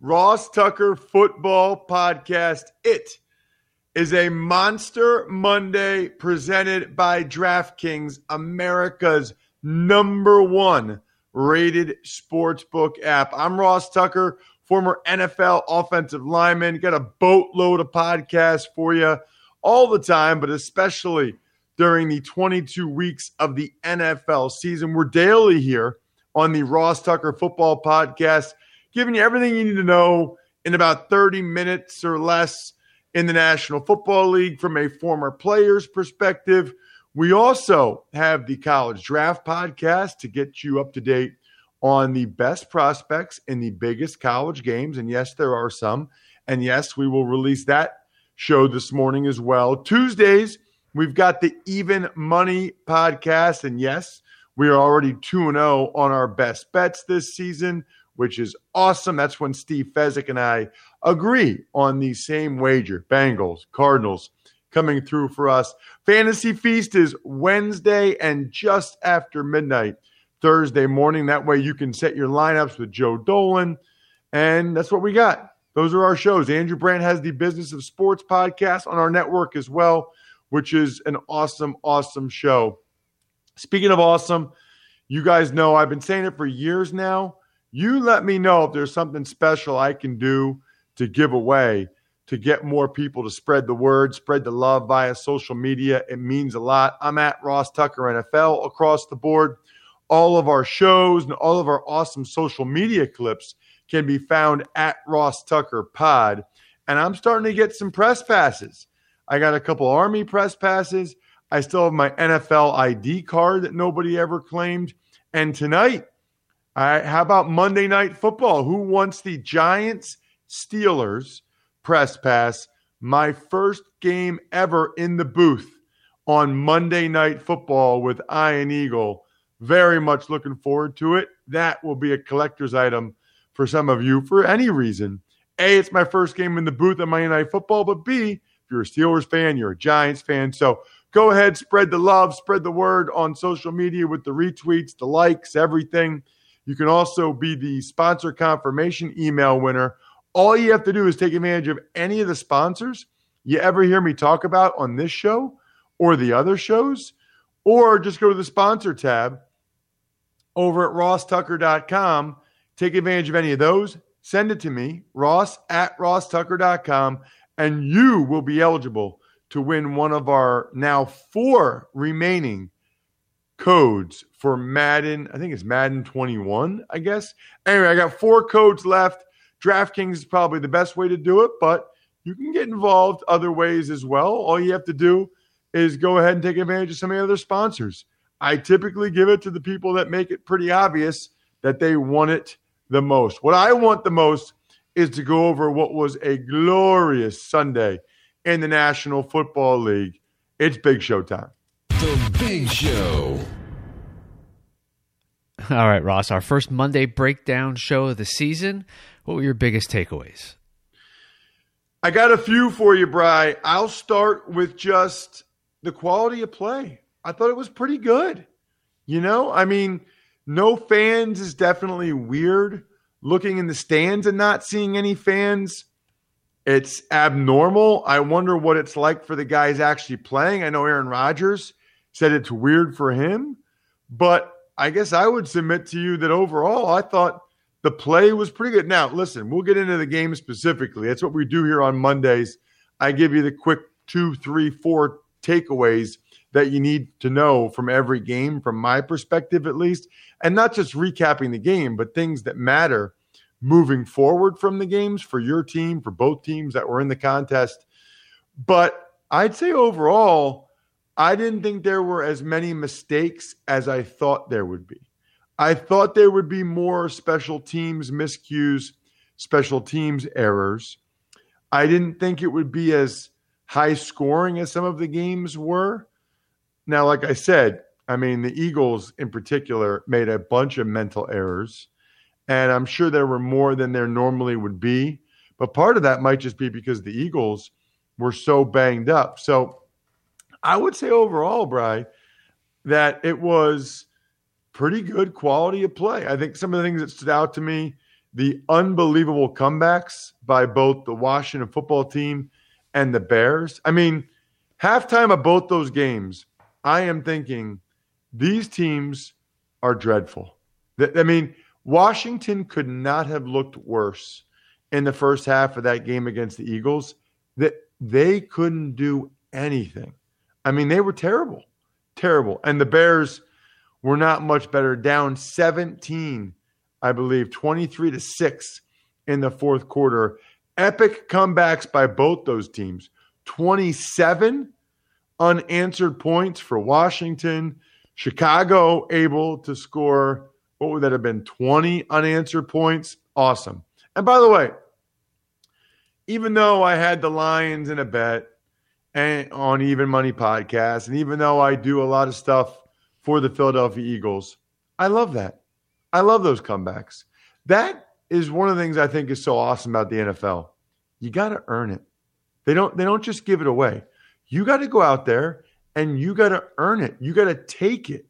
Ross Tucker Football Podcast. It is a Monster Monday presented by DraftKings, America's number one rated sportsbook app. I'm Ross Tucker, former NFL offensive lineman. Got a boatload of podcasts for you all the time, but especially during the 22 weeks of the NFL season. We're daily here on the Ross Tucker Football Podcast giving you everything you need to know in about 30 minutes or less in the National Football League from a former player's perspective. We also have the College Draft Podcast to get you up to date on the best prospects in the biggest college games. And yes, there are some. And yes, we will release that show this morning as well. Tuesdays, we've got the Even Money Podcast. And yes, we are already 2 0 on our best bets this season which is awesome. That's when Steve Fezzik and I agree on the same wager. Bengals, Cardinals coming through for us. Fantasy Feast is Wednesday and just after midnight, Thursday morning. That way you can set your lineups with Joe Dolan. And that's what we got. Those are our shows. Andrew Brandt has the Business of Sports podcast on our network as well, which is an awesome, awesome show. Speaking of awesome, you guys know I've been saying it for years now you let me know if there's something special I can do to give away to get more people to spread the word, spread the love via social media. It means a lot. I'm at Ross Tucker NFL across the board. All of our shows and all of our awesome social media clips can be found at Ross Tucker Pod. And I'm starting to get some press passes. I got a couple Army press passes. I still have my NFL ID card that nobody ever claimed. And tonight, all right. How about Monday Night Football? Who wants the Giants Steelers press pass? My first game ever in the booth on Monday Night Football with Ian Eagle. Very much looking forward to it. That will be a collector's item for some of you for any reason. A, it's my first game in the booth on Monday Night Football, but B, if you're a Steelers fan, you're a Giants fan. So go ahead, spread the love, spread the word on social media with the retweets, the likes, everything. You can also be the sponsor confirmation email winner. All you have to do is take advantage of any of the sponsors you ever hear me talk about on this show or the other shows, or just go to the sponsor tab over at rosstucker.com. Take advantage of any of those. Send it to me, ross at rosstucker.com, and you will be eligible to win one of our now four remaining codes for Madden. I think it's Madden 21, I guess. Anyway, I got four codes left. DraftKings is probably the best way to do it, but you can get involved other ways as well. All you have to do is go ahead and take advantage of some of the other sponsors. I typically give it to the people that make it pretty obvious that they want it the most. What I want the most is to go over what was a glorious Sunday in the National Football League. It's big show time. The Big Show. All right, Ross, our first Monday breakdown show of the season. What were your biggest takeaways? I got a few for you, Bry. I'll start with just the quality of play. I thought it was pretty good. You know, I mean, no fans is definitely weird. Looking in the stands and not seeing any fans, it's abnormal. I wonder what it's like for the guys actually playing. I know Aaron Rodgers said it's weird for him, but I guess I would submit to you that overall, I thought the play was pretty good. Now, listen, we'll get into the game specifically. That's what we do here on Mondays. I give you the quick two, three, four takeaways that you need to know from every game, from my perspective at least, and not just recapping the game, but things that matter moving forward from the games for your team, for both teams that were in the contest. But I'd say overall, I didn't think there were as many mistakes as I thought there would be. I thought there would be more special teams miscues, special teams errors. I didn't think it would be as high scoring as some of the games were. Now, like I said, I mean, the Eagles in particular made a bunch of mental errors, and I'm sure there were more than there normally would be. But part of that might just be because the Eagles were so banged up. So I would say overall, Bry, that it was pretty good quality of play. I think some of the things that stood out to me, the unbelievable comebacks by both the Washington football team and the Bears. I mean, halftime of both those games, I am thinking these teams are dreadful. I mean, Washington could not have looked worse in the first half of that game against the Eagles. That they couldn't do anything. I mean, they were terrible, terrible. And the Bears were not much better, down 17, I believe, 23 to 6 in the fourth quarter. Epic comebacks by both those teams. 27 unanswered points for Washington. Chicago able to score, what would that have been? 20 unanswered points. Awesome. And by the way, even though I had the Lions in a bet and on Even Money podcast, and even though I do a lot of stuff for the Philadelphia Eagles, I love that. I love those comebacks. That is one of the things I think is so awesome about the NFL. You got to earn it. They don't they don't just give it away. You got to go out there and you got to earn it. You got to take it.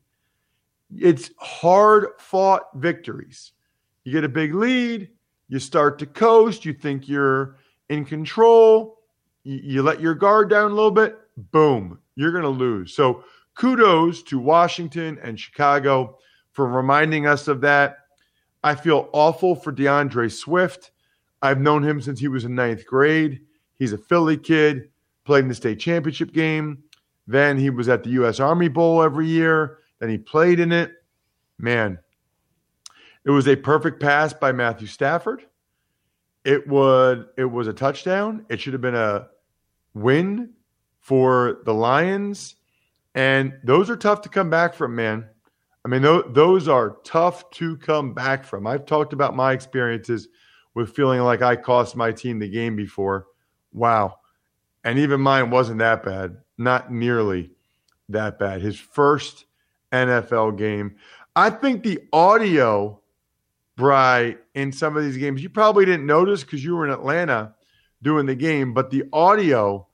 It's hard fought victories. You get a big lead, you start to coast, you think you're in control, you, let your guard down a little bit, boom, you're going to lose. So kudos to Washington and Chicago for reminding us of that. I feel awful for DeAndre Swift. I've known him since he was in ninth grade. He's a Philly kid, played in the state championship game. Then he was at the U.S. Army Bowl every year. Then he played in it. Man, it was a perfect pass by Matthew Stafford. It would it was a touchdown. It should have been a win for the Lions. And those are tough to come back from, man. I mean, those are tough to come back from. I've talked about my experiences with feeling like I cost my team the game before. Wow. And even mine wasn't that bad, not nearly that bad. His first NFL game. I think the audio, Bry, in some of these games, you probably didn't notice because you were in Atlanta doing the game, but the audio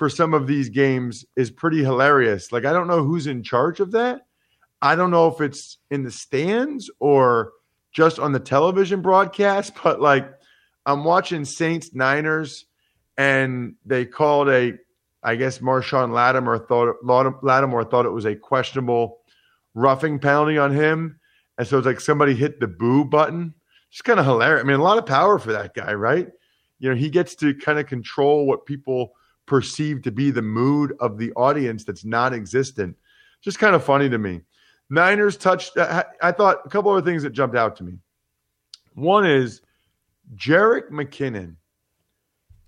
for some of these games is pretty hilarious. Like, I don't know who's in charge of that. I don't know if it's in the stands or just on the television broadcast, but like I'm watching Saints Niners and they called a, I guess Marshon Lattimore thought Lattimore thought it was a questionable roughing penalty on him, and so it's like somebody hit the boo button. It's kind of hilarious. I mean, a lot of power for that guy, right? You know, he gets to kind of control what people perceive to be the mood of the audience that's non-existent. Just kind of funny to me. Niners touched. I thought a couple other things that jumped out to me. One is Jerick McKinnon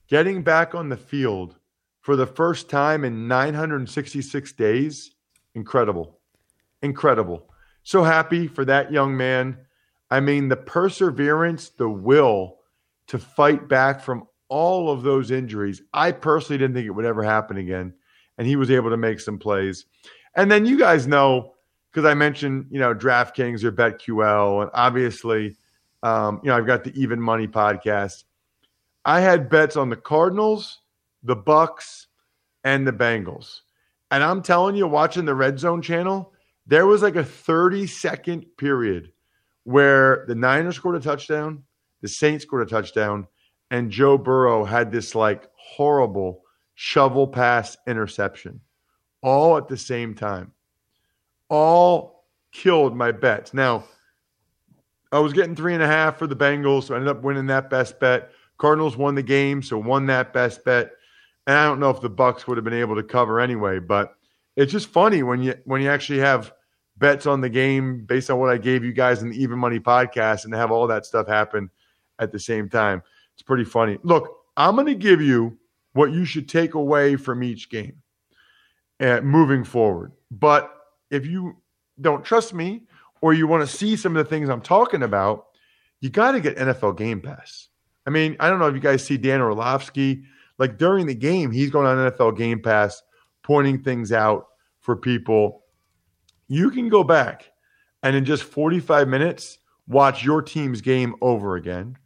getting back on the field for the first time in 966 days. Incredible. Incredible. So happy for that young man. I mean, the perseverance, the will to fight back from all of those injuries. I personally didn't think it would ever happen again. And he was able to make some plays. And then you guys know, because I mentioned, you know, DraftKings or BetQL, and obviously, um, you know, I've got the Even Money podcast. I had bets on the Cardinals, the Bucks, and the Bengals. And I'm telling you, watching the Red Zone channel, there was like a 30 second period where the Niners scored a touchdown, the Saints scored a touchdown, and Joe Burrow had this like horrible shovel pass interception all at the same time. All killed my bets. Now, I was getting three and a half for the Bengals, so I ended up winning that best bet. Cardinals won the game, so won that best bet. And I don't know if the Bucks would have been able to cover anyway, but it's just funny when you when you actually have bets on the game based on what I gave you guys in the Even Money podcast and have all that stuff happen at the same time. It's pretty funny. Look, I'm going to give you what you should take away from each game uh, moving forward. But if you don't trust me or you want to see some of the things I'm talking about, you got to get NFL Game Pass. I mean, I don't know if you guys see Dan Orlovsky. Like during the game, he's going on NFL Game Pass, pointing things out for people. You can go back and in just 45 minutes, watch your team's game over again.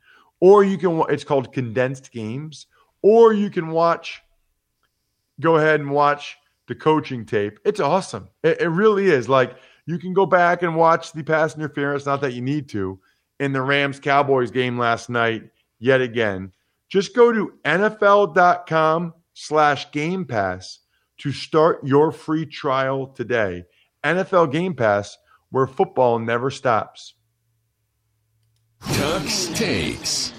Or you can, it's called condensed games. Or you can watch, go ahead and watch the coaching tape. It's awesome. It, it really is. Like you can go back and watch the pass interference, not that you need to, in the Rams Cowboys game last night yet again. Just go to NFL.com slash Game Pass to start your free trial today. NFL Game Pass, where football never stops. Tuck's takes.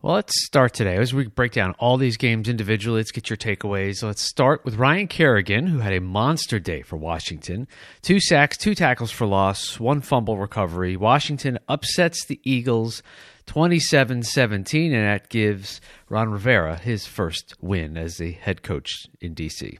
Well, let's start today as we break down all these games individually. Let's get your takeaways. Let's start with Ryan Kerrigan, who had a monster day for Washington. Two sacks, two tackles for loss, one fumble recovery. Washington upsets the Eagles 27 17, and that gives Ron Rivera his first win as the head coach in D.C.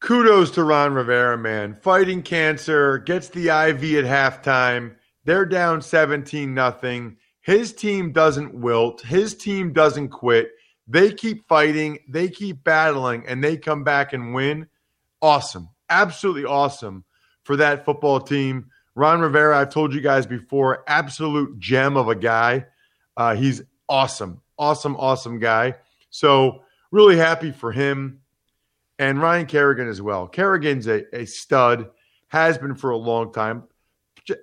Kudos to Ron Rivera, man. Fighting cancer, gets the IV at halftime. They're down 17 nothing his team doesn't wilt. His team doesn't quit. They keep fighting. They keep battling, and they come back and win. Awesome. Absolutely awesome for that football team. Ron Rivera, I've told you guys before, absolute gem of a guy. Uh, he's awesome. Awesome, awesome guy. So, really happy for him and Ryan Kerrigan as well. Kerrigan's a, a stud, has been for a long time.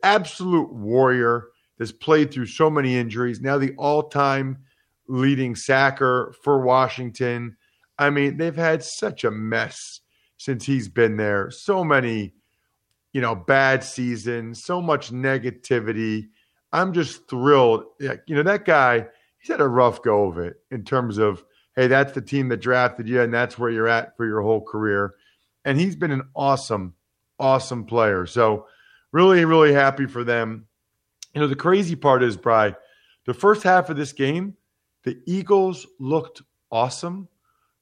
Absolute warrior that's played through so many injuries. Now the all-time leading sacker for Washington. I mean, they've had such a mess since he's been there. So many, you know, bad seasons, so much negativity. I'm just thrilled. You know, that guy, he's had a rough go of it in terms of, hey, that's the team that drafted you, and that's where you're at for your whole career. And he's been an awesome, awesome player. So, really, really happy for them. You know, the crazy part is, Bry, the first half of this game, the Eagles looked awesome.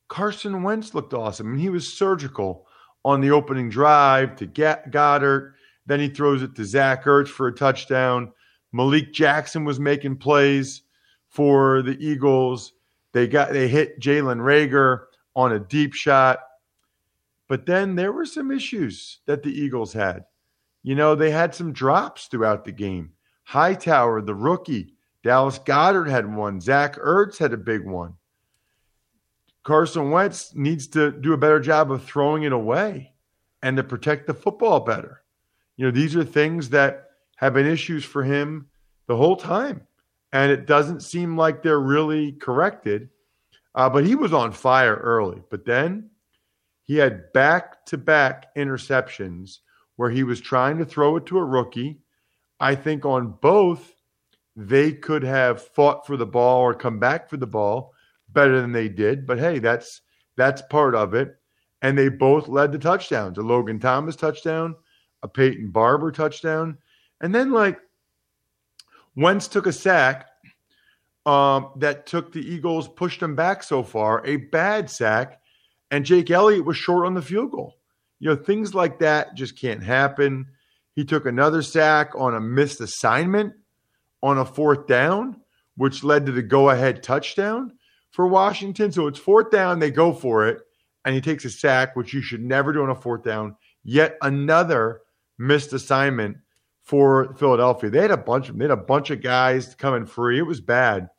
Carson Wentz looked awesome. I mean, he was surgical on the opening drive to get Goedert. Then he throws it to Zach Ertz for a touchdown. Malik Jackson was making plays for the Eagles. They got they hit Jalen Reagor on a deep shot. But then there were some issues that the Eagles had. You know, they had some drops throughout the game. Hightower, the rookie. Dallas Goedert had one. Zach Ertz had a big one. Carson Wentz needs to do a better job of throwing it away and to protect the football better. You know, these are things that have been issues for him the whole time. And it doesn't seem like they're really corrected. Uh, but he was on fire early. But then he had back to back interceptions where he was trying to throw it to a rookie I think on both, they could have fought for the ball or come back for the ball better than they did. But hey, that's that's part of it. And they both led the touchdowns: a Logan Thomas touchdown, a Peyton Barber touchdown, and then like Wentz took a sack um, that took the Eagles pushed them back so far, a bad sack, and Jake Elliott was short on the field goal. You know, things like that just can't happen. He took another sack on a missed assignment on a fourth down, which led to the go ahead touchdown for Washington. So it's fourth down, they go for it, and he takes a sack, which you should never do on a fourth down. Yet another missed assignment for Philadelphia. They had a bunch of they had a bunch of guys coming free. It was bad.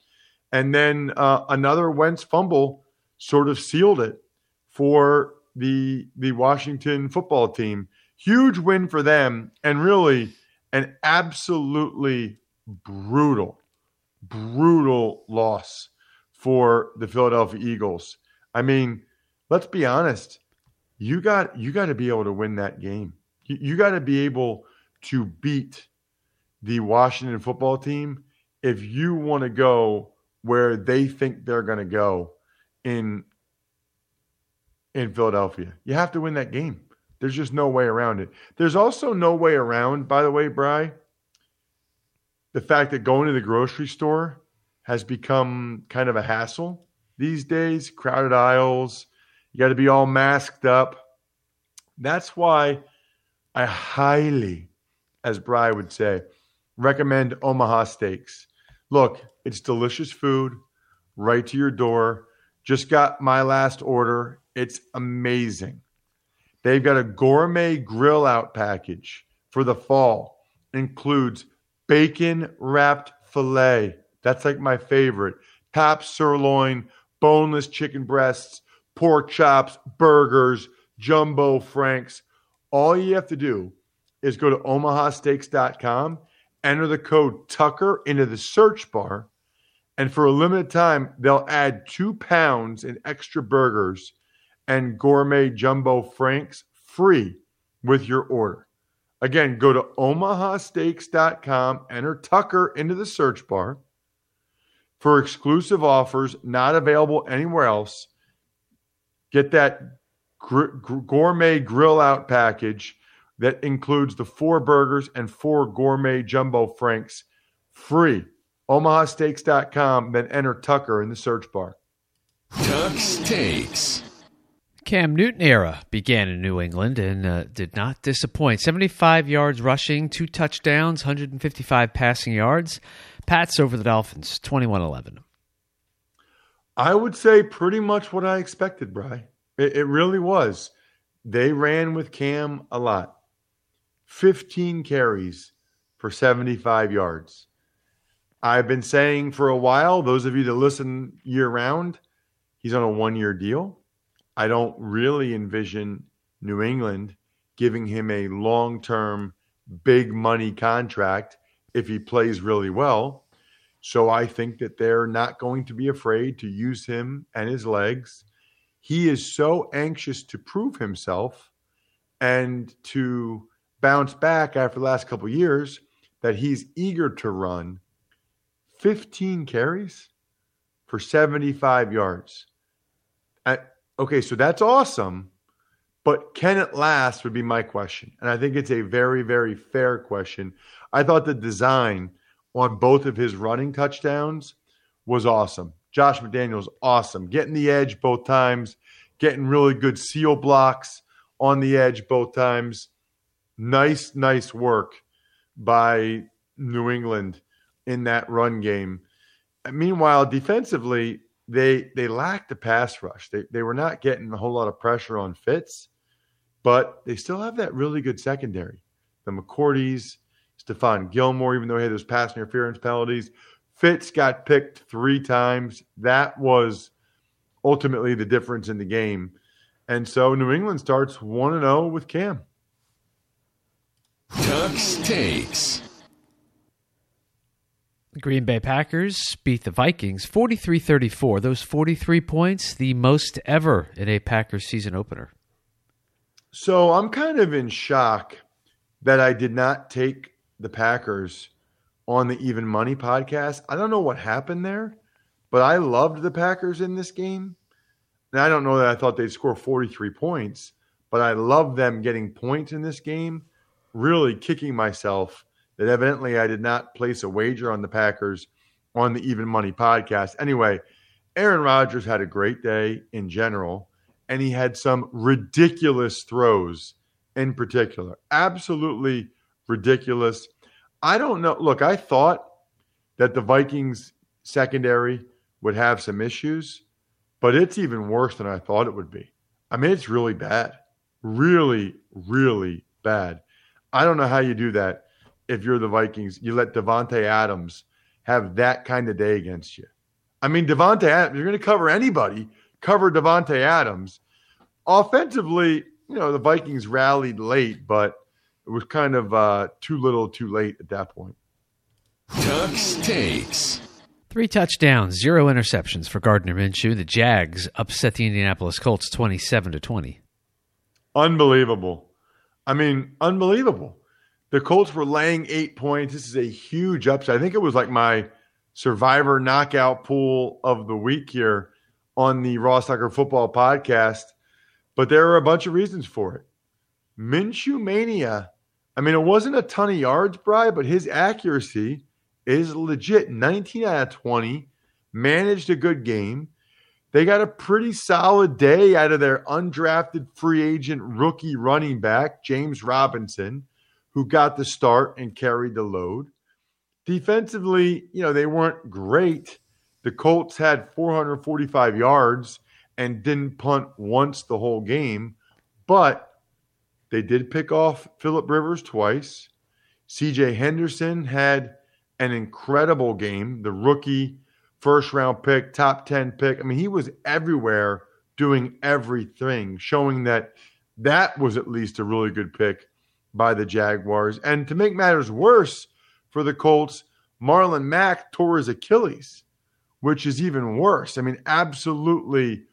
And then uh, another Wentz fumble sort of sealed it for the the Washington football team. Huge win for them, and really an absolutely brutal, brutal loss for the Philadelphia Eagles. I mean, let's be honest. You got you got to be able to win that game. You, you got to be able to beat the Washington football team if you want to go where they think they're going to go in in Philadelphia. You have to win that game. There's just no way around it. There's also no way around, by the way, Bry, the fact that going to the grocery store has become kind of a hassle these days. Crowded aisles, you got to be all masked up. That's why I highly, as Bry would say, recommend Omaha Steaks. Look, it's delicious food right to your door. Just got my last order. It's amazing. They've got a gourmet grill out package for the fall. Includes bacon wrapped filet. That's like my favorite. Top sirloin, boneless chicken breasts, pork chops, burgers, jumbo franks. All you have to do is go to omahasteaks.com, enter the code Tucker into the search bar, and for a limited time, they'll add two pounds in extra burgers and gourmet jumbo franks free with your order. Again, go to omahasteaks.com, enter Tucker into the search bar. For exclusive offers not available anywhere else, get that gr- gourmet grill out package that includes the four burgers and four gourmet jumbo franks free. omahasteaks.com, then enter Tucker in the search bar. Tuck's Takes. Cam Newton era began in New England and uh, did not disappoint. 75 yards rushing, two touchdowns, 155 passing yards. Pats over the Dolphins, 21 11. I would say pretty much what I expected, Bry. It, it really was. They ran with Cam a lot. 15 carries for 75 yards. I've been saying for a while, those of you that listen year round, he's on a one year deal. I don't really envision New England giving him a long term, big money contract if he plays really well. So I think that they're not going to be afraid to use him and his legs. He is so anxious to prove himself and to bounce back after the last couple years that he's eager to run 15 carries for 75 yards. At, okay, so that's awesome, but can it last would be my question. And I think it's a very, very fair question. I thought the design on both of his running touchdowns was awesome. Josh McDaniels, awesome. Getting the edge both times, getting really good seal blocks on the edge both times. Nice, nice work by New England in that run game. Meanwhile, defensively, they they lacked the pass rush. They they were not getting a whole lot of pressure on Fitz, but they still have that really good secondary. The McCourties, Stephon Gilmore, even though he had those pass interference penalties. Fitz got picked three times. That was ultimately the difference in the game. And so New England starts 1 0 with Cam. Tuck's Takes. Green Bay Packers beat the Vikings 43 34. Those 43 points, the most ever in a Packers season opener. So I'm kind of in shock that I did not take the Packers on the Even Money podcast. I don't know what happened there, but I loved the Packers in this game. And I don't know that I thought they'd score 43 points, but I love them getting points in this game, really kicking myself that evidently I did not place a wager on the Packers on the Even Money podcast. Anyway, Aaron Rodgers had a great day in general, and he had some ridiculous throws in particular. Absolutely ridiculous. I don't know. Look, I thought that the Vikings secondary would have some issues, but it's even worse than I thought it would be. I mean, it's really bad. Really, really bad. I don't know how you do that if you're the Vikings. You let Davante Adams have that kind of day against you. I mean, Davante Adams, you're going to cover anybody, cover Davante Adams. offensively, you know, the Vikings rallied late, but it was kind of uh, too little, too late at that point. Tuck's takes. Three touchdowns, zero interceptions for Gardner Minshew. The Jags upset the Indianapolis Colts 27 to 20. Unbelievable. I mean, unbelievable. The Colts were laying eight points. This is a huge upset. I think it was like my survivor knockout pool of the week here on the Ross Tucker Football Podcast. But there are a bunch of reasons for it. Minshew mania. I mean, it wasn't a ton of yards, Bry, but his accuracy is legit. 19 out of 20, managed a good game. They got a pretty solid day out of their undrafted free agent rookie running back, James Robinson, who got the start and carried the load. Defensively, you know, they weren't great. The Colts had 445 yards and didn't punt once the whole game, but they did pick off Philip Rivers twice. CJ Henderson had an incredible game. The rookie first round pick, top 10 pick. I mean, he was everywhere doing everything, showing that that was at least a really good pick by the Jaguars. And to make matters worse for the Colts, Marlon Mack tore his Achilles, which is even worse. I mean, absolutely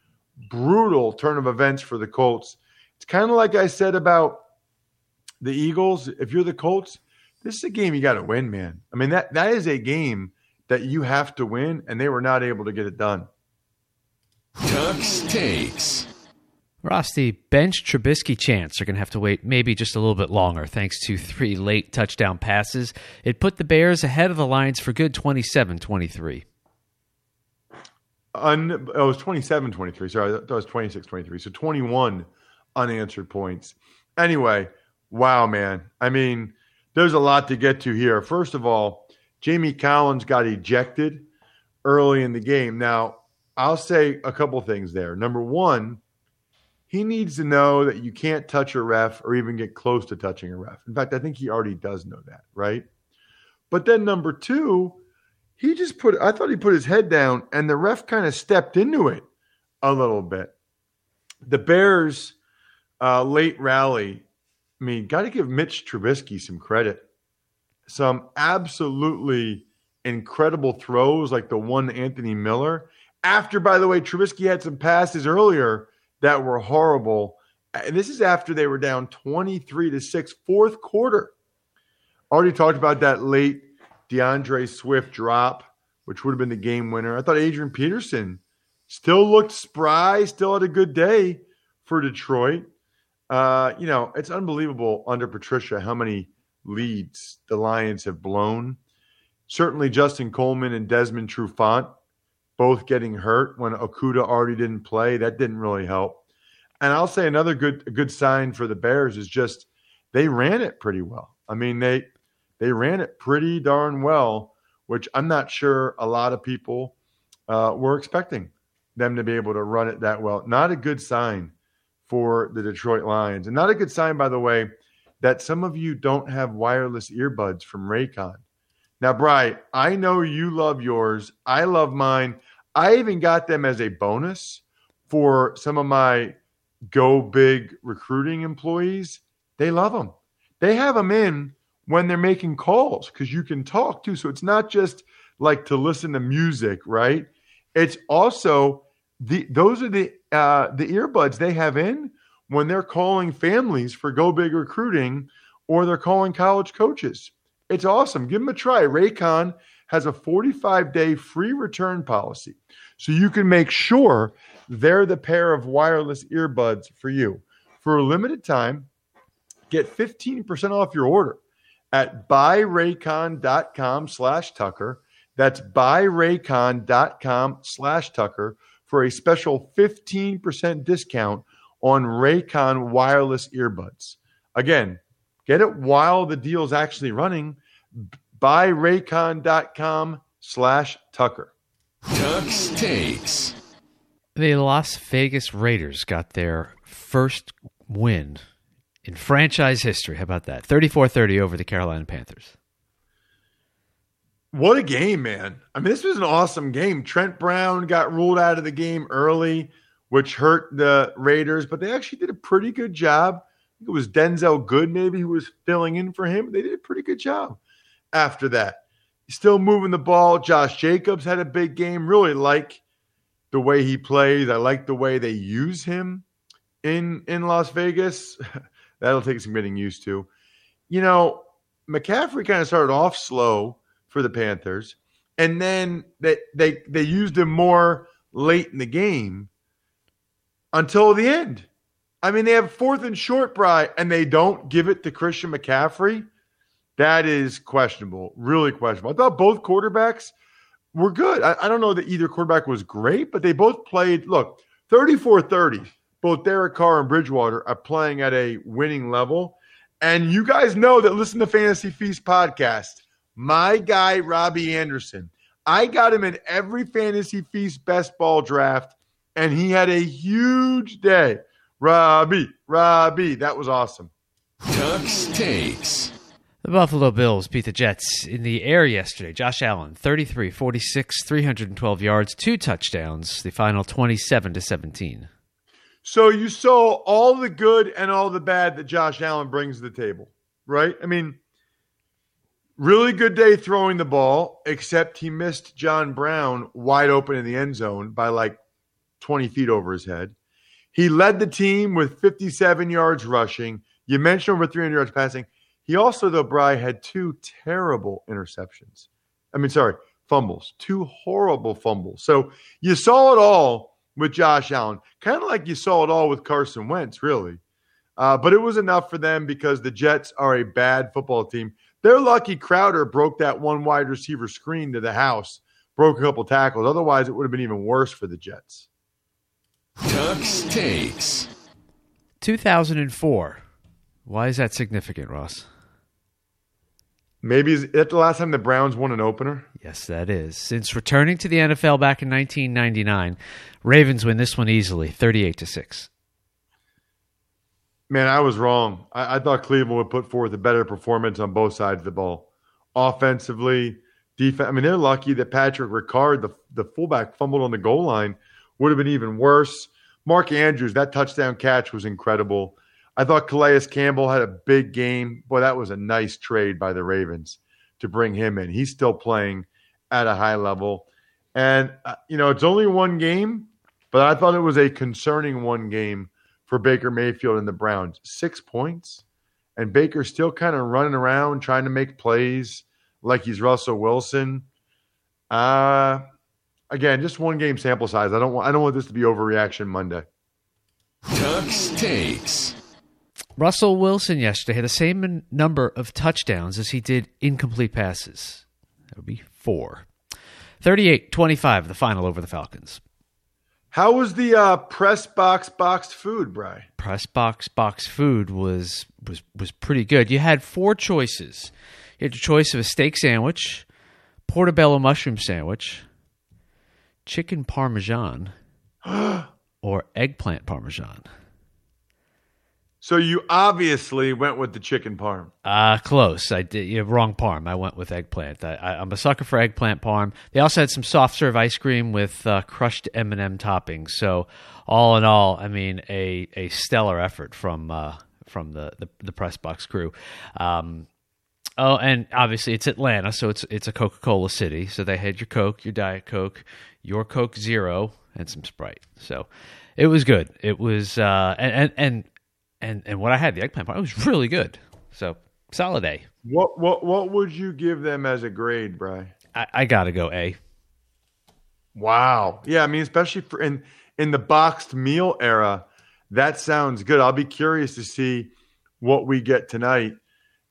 brutal turn of events for the Colts. It's kind of like I said about the Eagles. If you're the Colts, this is a game you got to win, man. I mean, that that is a game that you have to win, and they were not able to get it done. Tuck's takes. Ross, the bench Trubisky chants are going to have to wait maybe just a little bit longer thanks to three late touchdown passes. It put the Bears ahead of the Lions for good 27 23. Un, oh, it was 27 23. Sorry, that was 26 23. So 21 unanswered points. Anyway, wow, man. I mean, there's a lot to get to here. First of all, Jamie Collins got ejected early in the game. Now, I'll say a couple things there. Number one, he needs to know that you can't touch a ref or even get close to touching a ref. In fact, I think he already does know that, right? But then number two, he just put, I thought he put his head down and the ref kind of stepped into it a little bit. The Bears' uh, late rally, I mean, got to give Mitch Trubisky some credit. Some absolutely incredible throws like the one Anthony Miller. After, by the way, Trubisky had some passes earlier that were horrible. And this is after they were down 23 to 6, fourth quarter. Already talked about that late DeAndre Swift drop, which would have been the game winner. I thought Adrian Peterson still looked spry, still had a good day for Detroit. Uh, you know, it's unbelievable under Patricia how many leads the Lions have blown. Certainly, Justin Coleman and Desmond Trufant both getting hurt when Okudah already didn't play. That didn't really help. And I'll say another good good sign for the Bears is just they ran it pretty well. I mean, they they ran it pretty darn well, which I'm not sure a lot of people uh, were expecting them to be able to run it that well. Not a good sign for the Detroit Lions, and not a good sign, by the way, that some of you don't have wireless earbuds from Raycon. Now, Bry, I know you love yours. I love mine. I even got them as a bonus for some of my go big recruiting employees. They love them. They have them in when they're making calls because you can talk too. So it's not just like to listen to music, right? It's also the those are the uh, the earbuds they have in when they're calling families for go big recruiting or they're calling college coaches. It's awesome. Give them a try. Raycon has a 45 day free return policy. So you can make sure they're the pair of wireless earbuds for you. For a limited time, get 15% off your order at buyraycon.com slash Tucker. That's buyraycon.com slash Tucker for a special 15% discount on Raycon wireless earbuds. Again, get it while the deal's actually running buyraycon.com slash Tucker. Tuck's takes. The Las Vegas Raiders got their first win in franchise history. How about that? 34 30 over the Carolina Panthers. What a game, man. I mean, this was an awesome game. Trent Brown got ruled out of the game early which hurt the Raiders, but they actually did a pretty good job. it was Denzelle Good, maybe, who was filling in for him. They did a pretty good job after that. Still moving the ball. Josh Jacobs had a big game. Really like the way he plays. I like the way they use him in in Las Vegas. That'll take some getting used to. You know, McCaffrey kind of started off slow for the Panthers, and then they they they used him more late in the game until the end. I mean, they have fourth and short, Bry, and they don't give it to Christian McCaffrey. That is questionable, really questionable. I thought both quarterbacks were good. I, I don't know that either quarterback was great, but they both played. Look, 34 30. Both Derek Carr and Bridgewater are playing at a winning level. And you guys know that listen to Fantasy Feast podcast. My guy, Robbie Anderson, I got him in every Fantasy Feast best ball draft, and he had a huge day. Robbie, Robbie, that was awesome. Tuck's takes. The Buffalo Bills beat the Jets in the air yesterday. Josh Allen, 33 46, 312 yards, two touchdowns, the final 27 to 17. So you saw all the good and all the bad that Josh Allen brings to the table, right? I mean, really good day throwing the ball, except he missed John Brown wide open in the end zone by like 20 feet over his head. He led the team with 57 yards rushing. You mentioned over 300 yards passing. He also, though, Bry had two terrible interceptions. I mean, sorry, fumbles, two horrible fumbles. So you saw it all with Josh Allen, kind of like you saw it all with Carson Wentz, really. Uh, but it was enough for them because the Jets are a bad football team. They're lucky Crowder broke that one wide receiver screen to the house, broke a couple tackles. Otherwise, it would have been even worse for the Jets. Tuck's takes. 2004. Why is that significant, Ross? Maybe is that the last time the Browns won an opener? Yes, that is. Since returning to the NFL back in 1999, Ravens win this one easily, 38 to 6. Man, I was wrong. I, I, thought Cleveland would put forth a better performance on both sides of the ball. Offensively, defense. I mean, they're lucky that Patrick Ricard, the, the fullback, fumbled on the goal line. Would have been even worse. Mark Andrews, that touchdown catch was incredible. I thought Calais Campbell had a big game. Boy, that was a nice trade by the Ravens to bring him in. He's still playing at a high level. And, uh, you know, it's only one game, but I thought it was a concerning one game for Baker Mayfield and the Browns. Six points, and Baker still kind of running around trying to make plays like he's Russell Wilson. Uh, again, just one game sample size. I don't want I don't want this to be overreaction Monday. Tuck's takes. Russell Wilson yesterday had the same number of touchdowns as he did incomplete passes. That would be four. 38 25, the final over the Falcons. How was the uh, press box boxed food, Bry? Press box boxed food was was was pretty good. You had four choices. You had your choice of a steak sandwich, portobello mushroom sandwich, chicken parmesan, or eggplant parmesan. So you obviously went with the chicken parm. Uh close. I did. You wrong parm. I went with eggplant. I, am a sucker for eggplant parm. They also had some soft serve ice cream with uh, crushed M and m toppings. So all in all, I mean a a stellar effort from uh, from the, the, the press box crew. Um, oh, and obviously it's Atlanta, so it's it's a Coca Cola city. So they had your Coke, your Diet Coke, your Coke Zero, and some Sprite. So it was good. It was uh, and, and and and and what I had the eggplant part, it was really good. So solid A. What what what would you give them as a grade, Bry? I, I gotta go A. Wow. Yeah, I mean, especially for in in the boxed meal era, that sounds good. I'll be curious to see what we get tonight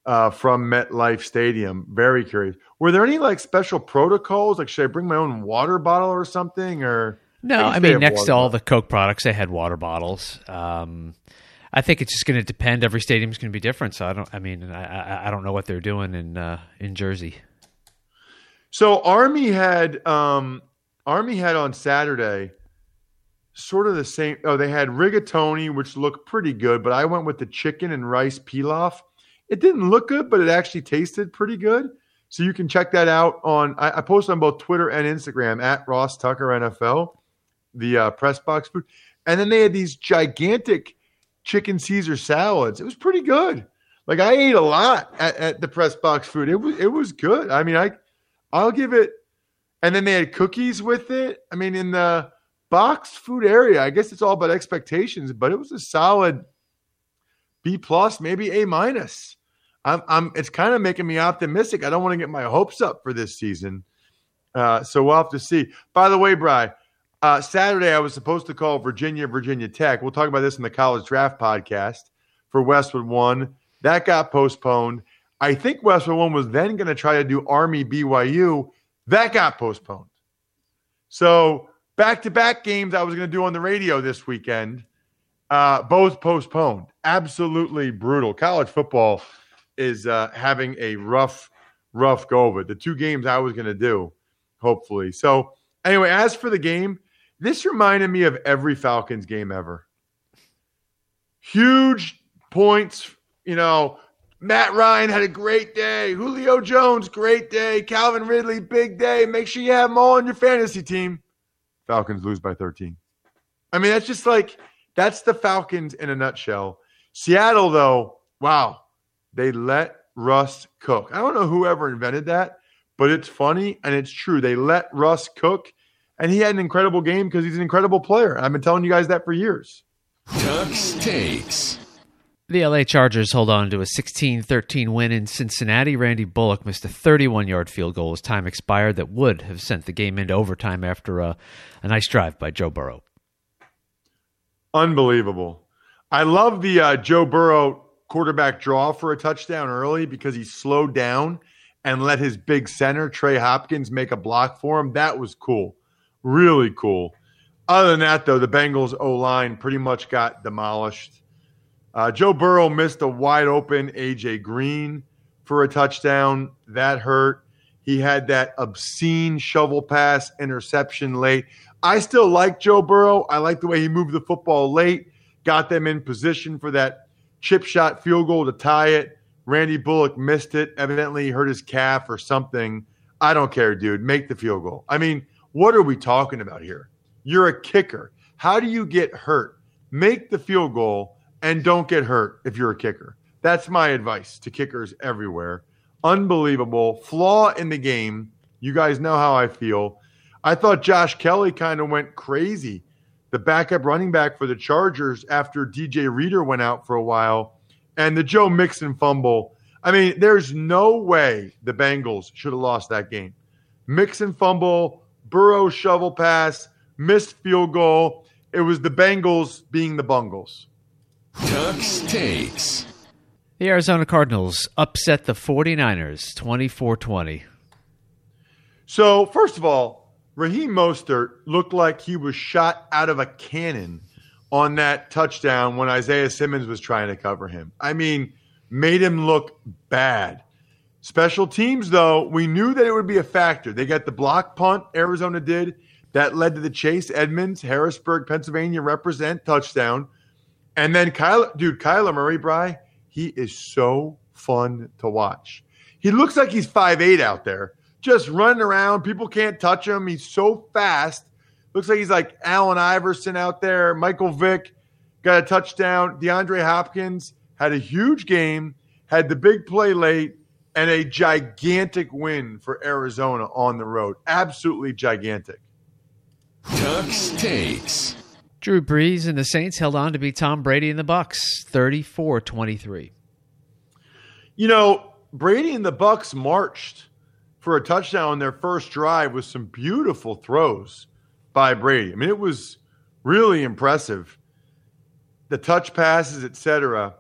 uh, from MetLife Stadium. Very curious. Were there any like special protocols? Like, should I bring my own water bottle or something? Or no? I, I mean, next to all the Coke products, they had water bottles. Um, I think it's just going to depend. Every stadium is going to be different. So I don't. I mean, I, I don't know what they're doing in uh, in Jersey. So Army had um, Army had on Saturday sort of the same. Oh, they had rigatoni, which looked pretty good, but I went with the chicken and rice pilaf. It didn't look good, but it actually tasted pretty good. So you can check that out on. I, I posted on both Twitter and Instagram at Ross Tucker NFL, the uh, press box food. And then they had these gigantic chicken Caesar salads. It was pretty good. Like I ate a lot at, at the press box food. It was it was good. I mean, I I'll give it. And then they had cookies with it. I mean, in the box food area, I guess it's all about expectations, but it was a solid B plus, maybe A minus. I'm, I'm it's kind of making me optimistic. I don't want to get my hopes up for this season. Uh, so we'll have to see. By the way, Bry, uh, Saturday I was supposed to call Virginia, Virginia Tech. We'll talk about this in the college draft podcast for Westwood One. That got postponed. I think Westwood One was then going to try to do Army BYU. That got postponed. So back to back games I was going to do on the radio this weekend, uh, both postponed. Absolutely brutal. College football is uh, having a rough, rough go of it. The two games I was going to do, hopefully. So anyway, as for the game, this reminded me of every Falcons game ever. Huge points, you know. Matt Ryan had a great day. Julio Jones, great day. Calvin Ridley, big day. Make sure you have them all on your fantasy team. Falcons lose by 13. I mean, that's just like, that's the Falcons in a nutshell. Seattle, though, wow, they let Russ cook. I don't know whoever invented that, but it's funny and it's true. They let Russ cook, and he had an incredible game because he's an incredible player. I've been telling you guys that for years. Tuck's takes. The LA Chargers hold on to a 16 13 win in Cincinnati. Randy Bullock missed a 31 yard field goal as time expired that would have sent the game into overtime after a, a nice drive by Joe Burrow. Unbelievable. I love the uh, Joe Burrow quarterback draw for a touchdown early because he slowed down and let his big center, Trey Hopkins, make a block for him. That was cool. Really cool. Other than that, though, the Bengals O line pretty much got demolished. Uh, Joe Burrow missed a wide open AJ Green for a touchdown. That hurt. He had that obscene shovel pass interception late. I still like Joe Burrow. I like the way he moved the football late, got them in position for that chip shot field goal to tie it. Randy Bullock missed it. Evidently, hurt his calf or something. I don't care, dude. Make the field goal. I mean, what are we talking about here? You're a kicker. How do you get hurt? Make the field goal and don't get hurt if you're a kicker. That's my advice to kickers everywhere. Unbelievable. Flaw in the game. You guys know how I feel. I thought Josh Kelley kind of went crazy. The backup running back for the Chargers after DJ Reader went out for a while and the Joe Mixon fumble. I mean, there's no way the Bengals should have lost that game. Mixon fumble, Burrow shovel pass, missed field goal. It was the Bengals being the Bungles. Tuck's takes. The Arizona Cardinals upset the 49ers 24 20. So, first of all, Raheem Mostert looked like he was shot out of a cannon on that touchdown when Isaiah Simmons was trying to cover him. I mean, made him look bad. Special teams, though, we knew that it would be a factor. They got the block punt, Arizona did. That led to the Chase Edmonds, Harrisburg, Pennsylvania represent touchdown. And then Kyle, dude, Kyler Murray, Bry, he is so fun to watch. He looks like he's 5'8 out there, just running around. People can't touch him. He's so fast. Looks like he's like Allen Iverson out there. Michael Vick got a touchdown. DeAndre Hopkins had a huge game, had the big play late, and a gigantic win for Arizona on the road. Absolutely gigantic. Tuck's takes. Drew Brees and the Saints held on to beat Tom Brady and the Bucs 34 23. You know, Brady and the Bucs marched for a touchdown on their first drive with some beautiful throws by Brady. I mean, it was really impressive. The touch passes, etc.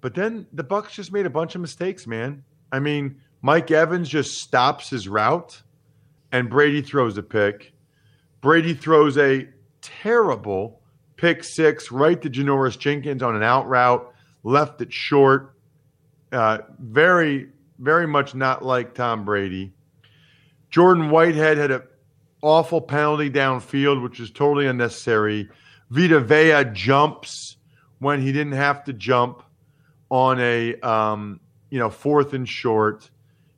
But then the Bucs just made a bunch of mistakes, man. I mean, Mike Evans just stops his route and Brady throws a pick. Brady throws a terrible pick six right to Janoris Jenkins on an out route, left it short. Uh, very, very much not like Tom Brady. Jordan Whitehead had an awful penalty downfield, which is totally unnecessary. Vita Vea jumps when he didn't have to jump on a um, you know fourth and short.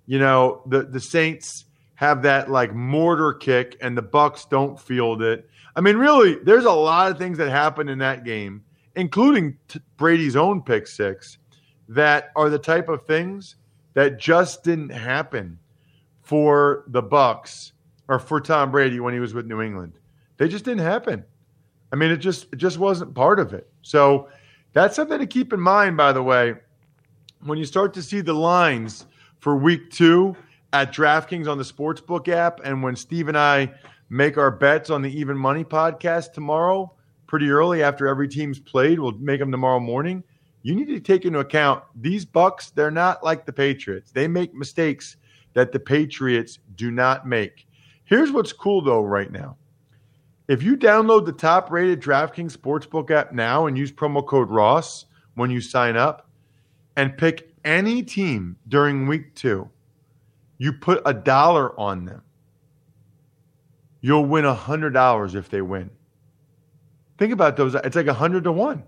You know the the Saints have that like mortar kick and the Bucs don't field it. I mean, really, there's a lot of things that happened in that game, including t- Brady's own pick six, that are the type of things that just didn't happen for the Bucs or for Tom Brady when he was with New England. They just didn't happen. I mean, it just it just wasn't part of it. So that's something to keep in mind, by the way, when you start to see the lines for week two at DraftKings on the Sportsbook app, and when Steve and I make our bets on the Even Money podcast tomorrow, pretty early after every team's played, we'll make them tomorrow morning. You need to take into account these Bucs, they're not like the Patriots. They make mistakes that the Patriots do not make. Here's what's cool though right now. If you download the top rated DraftKings Sportsbook app now and use promo code Ross when you sign up and pick any team during week two, you put a dollar on them. You'll win a hundred dollars if they win. Think about those. It's like a hundred to one.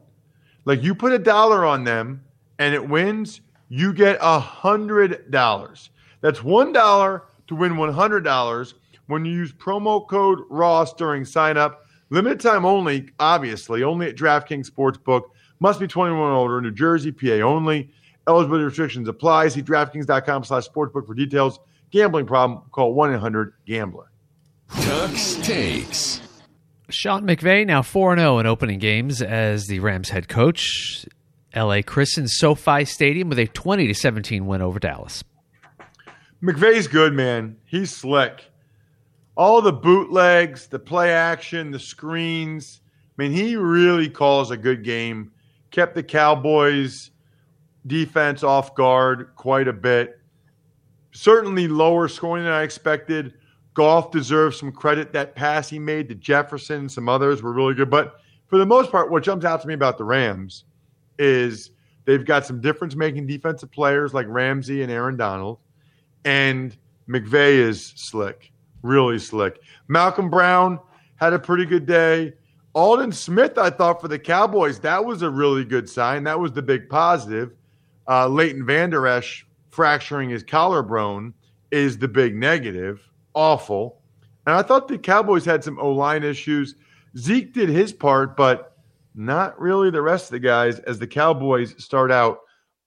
Like you put a dollar on them and it wins, you get a hundred dollars. That's one dollar to win one hundred dollars when you use promo code Ross during sign up. Limited time only, obviously, only at DraftKings Sportsbook. Must be 21 or older, New Jersey, PA only. Eligibility restrictions apply. See DraftKings.com slash sportsbook for details. Gambling problem, call 1-800-GAMBLER. Tuck's takes. Sean McVay now 4 0 in opening games as the Rams head coach. LA christens SoFi Stadium with a 20 17 win over Dallas. McVay's good, man. He's slick. All the bootlegs, the play action, the screens. I mean, he really calls a good game. Kept the Cowboys defense off guard quite a bit. Certainly lower scoring than I expected. Goff deserves some credit. That pass he made to Jefferson and some others were really good. But for the most part, what jumps out to me about the Rams is they've got some difference making defensive players like Ramsey and Aaron Donald. And McVay is slick, really slick. Malcolm Brown had a pretty good day. Aldon Smith, I thought for the Cowboys, that was a really good sign. That was the big positive. Uh, Leighton Vander Esch fracturing his collarbone is the big negative. Awful. And I thought the Cowboys had some O line issues. Zeke did his part, but not really the rest of the guys as the Cowboys start out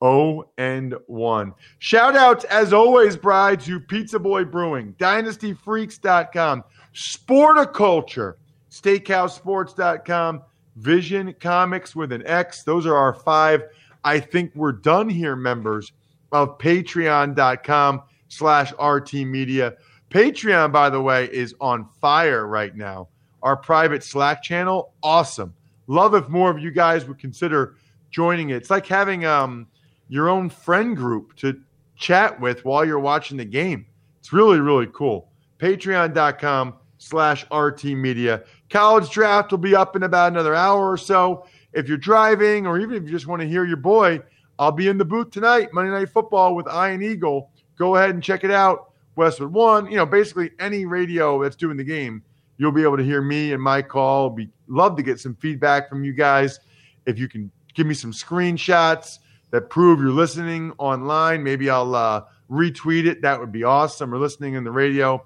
0 and 1. Shout outs, as always, Bride, to Pizza Boy Brewing, DynastyFreaks.com, Sporticulture, SteakhouseSports.com, Vision Comics with an X. Those are our five. I think we're done here, members of Patreon.com slash RT Media. Patreon, by the way, is on fire right now. Our private Slack channel, awesome. Love if more of you guys would consider joining it. It's like having um, your own friend group to chat with while you're watching the game. It's really, really cool. Patreon.com slash RT Media. College draft will be up in about another hour or so. If you're driving or even if you just want to hear your boy, I'll be in the booth tonight, Monday Night Football with Iron Eagle. Go ahead and check it out. Westwood One, you know, basically any radio that's doing the game, you'll be able to hear me and my call. Be love to get some feedback from you guys. If you can give me some screenshots that prove you're listening online, maybe I'll uh, retweet it. That would be awesome. Or listening in the radio,